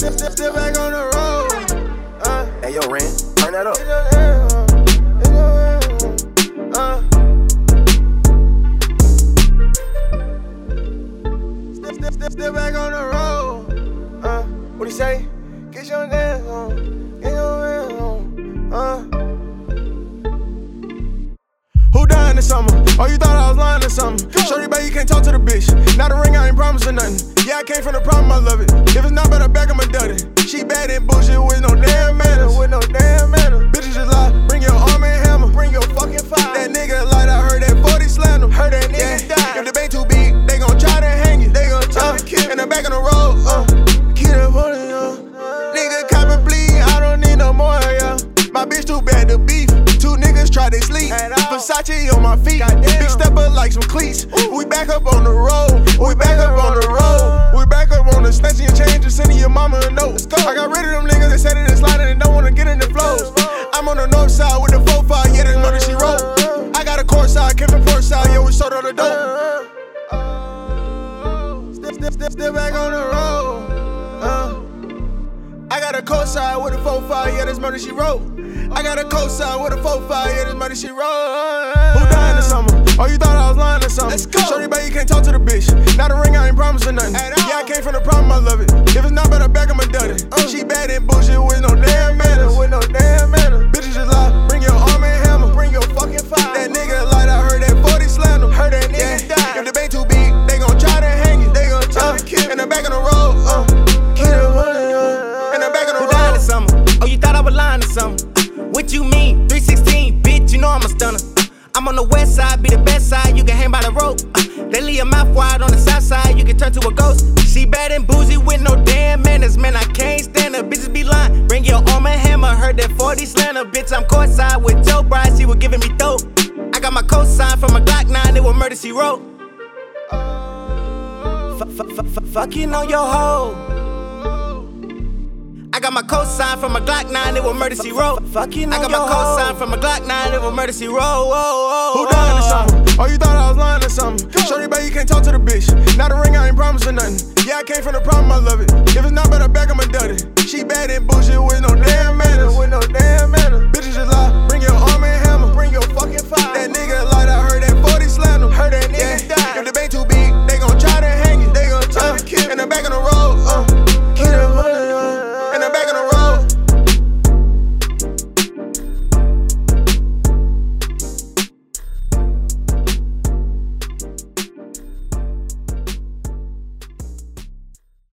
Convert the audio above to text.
Step, step, step back on the road. Uh, Hey, yo, Ren, turn that up. in your hand, in uh. Step, step, step, step back on the road. Uh, what he say? Get your dance on, get your hands on, uh. Who died in the summer? Oh, you thought I was lying or something? Shorty, baby, you can't talk to the bitch. Now the ring, I ain't promising nothing. Yeah, I came from the problem, I love it. If it's not better back, I'ma done it. She bad and bullshit with no damn manners. With no damn manners. Bitches just lie. Bring your arm and hammer. Bring your fucking fire. That nigga light, I heard that 40 slam him. Heard that nigga yeah. die. If the bait too big, they gon' try to hang you. They gon' try to kill In the back of the road, uh. It funny, uh. Nigga, cop and bleed, I don't need no more, yeah. My bitch too bad to beef. Two niggas try to sleep. Versace on my feet. Big stepper like some cleats. We back up on the road. We back up on the road. I got rid of them niggas that said it and sliding and don't wanna get in the flows. I'm on the north side with the 4-5, yeah, that's murder she wrote. I got a court side, came from port side, yeah, we sold on the dope. Step, step, step back on the road. Uh. I got a cosign with a 4-5, yeah, that's murder she wrote. I got a cosign with a 4-5, yeah, that's murder she wrote. Something? Let's go. Shorty, baby, you can't talk to the bitch. Now the ring, I ain't promising nothing. Yeah, I came from the problem, I love it. If it's not better back, I'ma done it. She bad and bullshit with no damn manners. With no damn manners. Bitches just lie. Bring your arm and hammer. Bring your fucking fire. That nigga light, I heard that 40 slam him. Heard that nigga die. If the bait too big, they gon' try to hang you. They gon' try to kill In the back of the road, uh. Keep it running, uh. In the back of the Who died road. or something? Oh, you thought I was lying or something? What you mean? 316, bitch, I'm on the west side, be the best side, you can hang by the rope. Uh, they leave your mouth wide on the south side, you can turn to a ghost. She bad and boozy with no damn manners, man, I can't stand her. Bitches be lying, bring your arm and hammer. Heard that 40 slanter, bitch, I'm courtside with Joe Bride, she was giving me dope. I got my cosign from a Glock 9, it was murder, she wrote. Fucking on your hoe. I got my cosign from a Glock 9, it was murder wrote. Fucking I got my cosign from a Glock 9, it was murder. Whoa, whoa, Who died in the summer? Oh, you thought I was lying or something? Shorty, baby, you can't talk to the bitch. Now the ring, I ain't promising nothing. Yeah, I came from the problem, I love it. If it's not